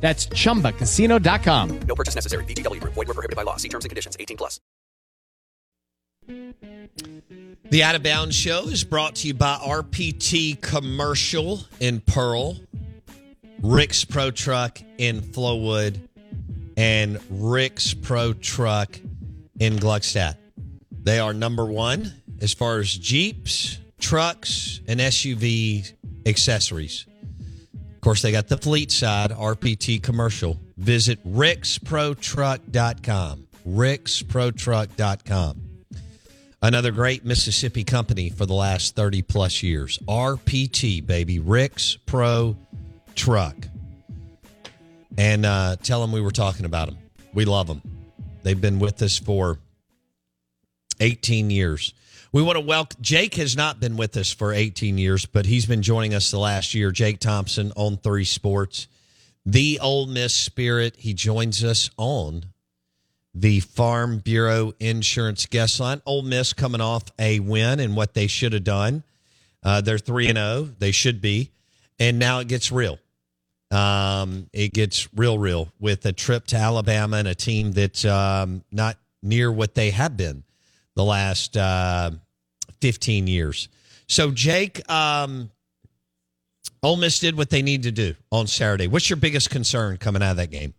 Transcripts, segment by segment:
That's chumbacasino.com. No purchase necessary. VGW Group. Void were prohibited by law. See terms and conditions. 18 plus. The Out of Bounds Show is brought to you by RPT Commercial in Pearl, Rick's Pro Truck in Flowood, and Rick's Pro Truck in Gluckstadt. They are number one as far as Jeeps, trucks, and SUV accessories. Course, they got the fleet side, RPT Commercial. Visit ricksprotruck.com. ricksprotruck.com. Another great Mississippi company for the last 30 plus years. RPT, baby. Rick's Pro Truck. And uh, tell them we were talking about them. We love them. They've been with us for 18 years. We want to welcome Jake has not been with us for 18 years, but he's been joining us the last year. Jake Thompson On3 Sports, the Ole Miss Spirit. He joins us on the Farm Bureau Insurance guest line. Ole Miss coming off a win and what they should have done. Uh, they're three and zero. They should be, and now it gets real. Um, it gets real, real with a trip to Alabama and a team that's um, not near what they have been the last uh, 15 years. So, Jake, um, Ole Miss did what they need to do on Saturday. What's your biggest concern coming out of that game?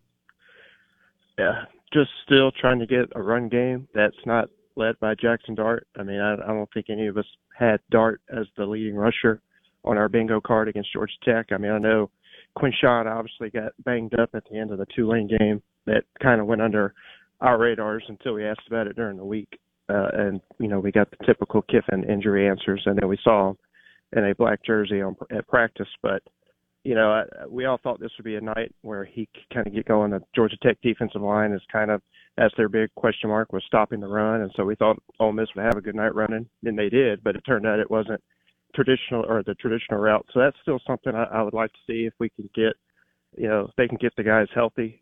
Yeah, just still trying to get a run game that's not led by Jackson Dart. I mean, I, I don't think any of us had Dart as the leading rusher on our bingo card against Georgia Tech. I mean, I know Quinshon obviously got banged up at the end of the Tulane game. That kind of went under our radars until we asked about it during the week. Uh, and, you know, we got the typical Kiffin injury answers, and then we saw him in a black jersey on, at practice. But, you know, I, we all thought this would be a night where he could kind of get going. The Georgia Tech defensive line is kind of, that's their big question mark, was stopping the run. And so we thought Ole Miss would have a good night running, and they did, but it turned out it wasn't traditional or the traditional route. So that's still something I, I would like to see if we can get, you know, if they can get the guys healthy.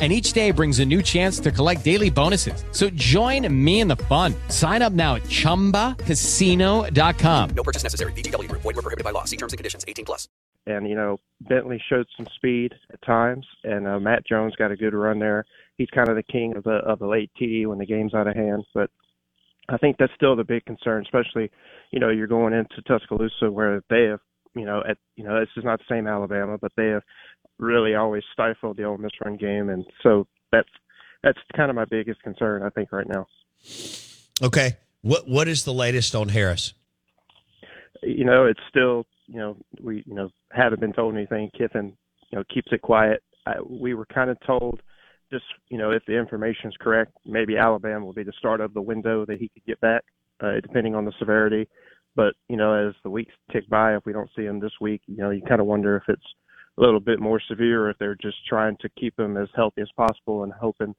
and each day brings a new chance to collect daily bonuses. So join me in the fun. Sign up now at ChumbaCasino.com. No purchase necessary. VGW Group. Void were prohibited by law. See terms and conditions. 18 plus. And, you know, Bentley showed some speed at times, and uh, Matt Jones got a good run there. He's kind of the king of the of the late TD when the game's out of hand. But I think that's still the big concern, especially, you know, you're going into Tuscaloosa where they have you know, at you know, this is not the same Alabama, but they have really always stifled the Ole Miss run game, and so that's that's kind of my biggest concern, I think, right now. Okay. What what is the latest on Harris? You know, it's still you know we you know haven't been told anything. Kiffin you know keeps it quiet. I, we were kind of told just you know if the information is correct, maybe Alabama will be the start of the window that he could get back, uh, depending on the severity. But you know, as the weeks tick by, if we don't see him this week, you know, you kind of wonder if it's a little bit more severe, if they're just trying to keep him as healthy as possible and hoping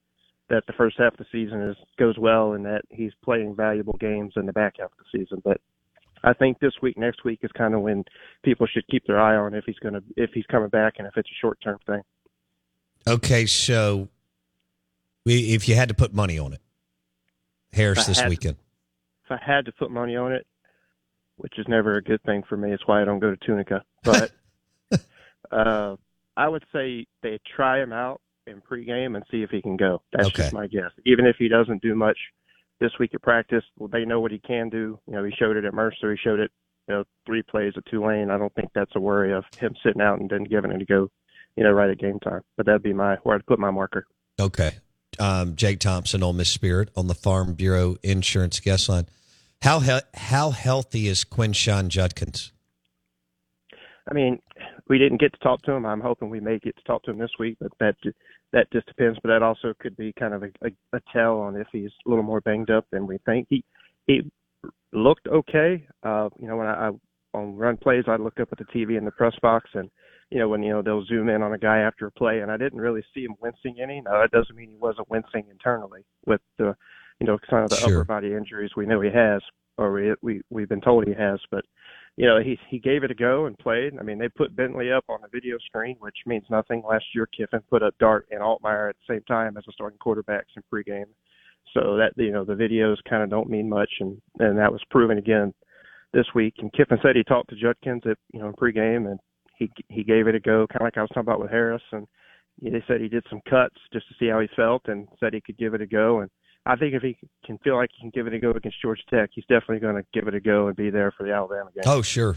that the first half of the season is goes well and that he's playing valuable games in the back half of the season. But I think this week, next week is kind of when people should keep their eye on if he's going to if he's coming back and if it's a short term thing. Okay, so if you had to put money on it, Harris this weekend. If I had to put money on it, which is never a good thing for me, it's why I don't go to Tunica. But uh, I would say they try him out in pregame and see if he can go. That's Okay. just my guess. Even if he doesn't do much this week at practice, well, they know what he can do. You know, he showed it at Mercer. He showed it, you know, three plays at Tulane. I don't think that's a worry of him sitting out and then giving it a go, you know, right at game time. But that'd be my where I'd put my marker. Okay. Um, Jake Thompson on Miss Spirit on the Farm Bureau Insurance guest line. How he- how healthy is Quinshon Judkins? I mean, we didn't get to talk to him. I'm hoping we may get to talk to him this week, but that that just depends. But that also could be kind of a, a, a tell on if he's a little more banged up than we think. He he looked okay. Uh, you know, when I, I on run plays, I look up at the TV in the press box, and you know when you know they'll zoom in on a guy after a play, and I didn't really see him wincing any. No, that doesn't mean he wasn't wincing internally with the you know some of the Sure. upper body injuries we know he has, or we we we've been told he has, but you know, he he gave it a go and played. I mean, they put Bentley up on a video screen, which means nothing. Last year, Kiffin put up Dart and Altmyer at the same time as the starting quarterbacks in pregame. So that you know, the videos kind of don't mean much, and and that was proven again this week. And Kiffin said he talked to Judkins at you know in pregame, and he he gave it a go, kind of like I was talking about with Harris. And they said he did some cuts just to see how he felt, and said he could give it a go. And I think if he can feel like he can give it a go against Georgia Tech, he's definitely going to give it a go and be there for the Alabama game. Oh, sure.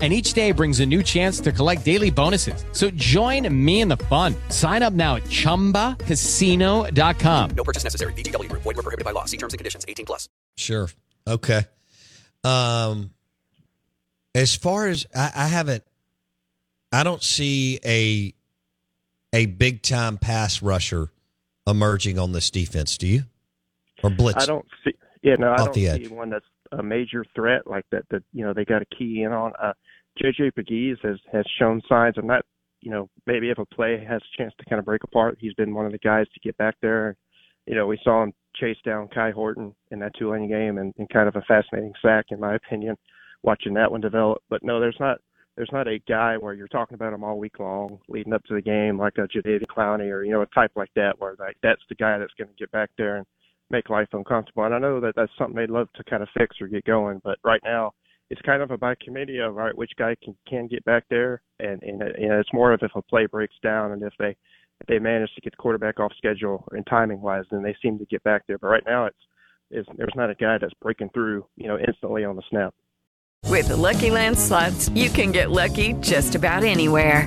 And each day brings a new chance to collect daily bonuses. So join me in the fun. Sign up now at chumbacasino.com. No purchase necessary. VGW Group. Void were prohibited by law. See terms and conditions. 18 plus. Sure. Okay. Um, as far as I, I haven't, I don't see a a big time pass rusher emerging on this defense. Do you? Or blitz? I don't see. Yeah, no, I don't the see edge. one that's a major threat like that. That you know they got to key in on. Uh, JJ Pegues has has shown signs of not. You know, maybe if a play has a chance to kind of break apart, he's been one of the guys to get back there. You know, we saw him chase down Kai Horton in that Tulane game, and, and kind of a fascinating sack, in my opinion, watching that one develop. But no, there's not there's not a guy where you're talking about him all week long leading up to the game like a Jadeveon Clowney or you know a type like that where like that's the guy that's going to get back there and make life uncomfortable. And I know that that's something they'd love to kind of fix or get going, but right now it's kind of a by committee of right which guy can can get back there, and and, and it's more of if a play breaks down and if they if they manage to get the quarterback off schedule and timing wise, then they seem to get back there. But right now it's it's there's not a guy that's breaking through you know instantly on the snap. With the Lucky Land slots, you can get lucky just about anywhere.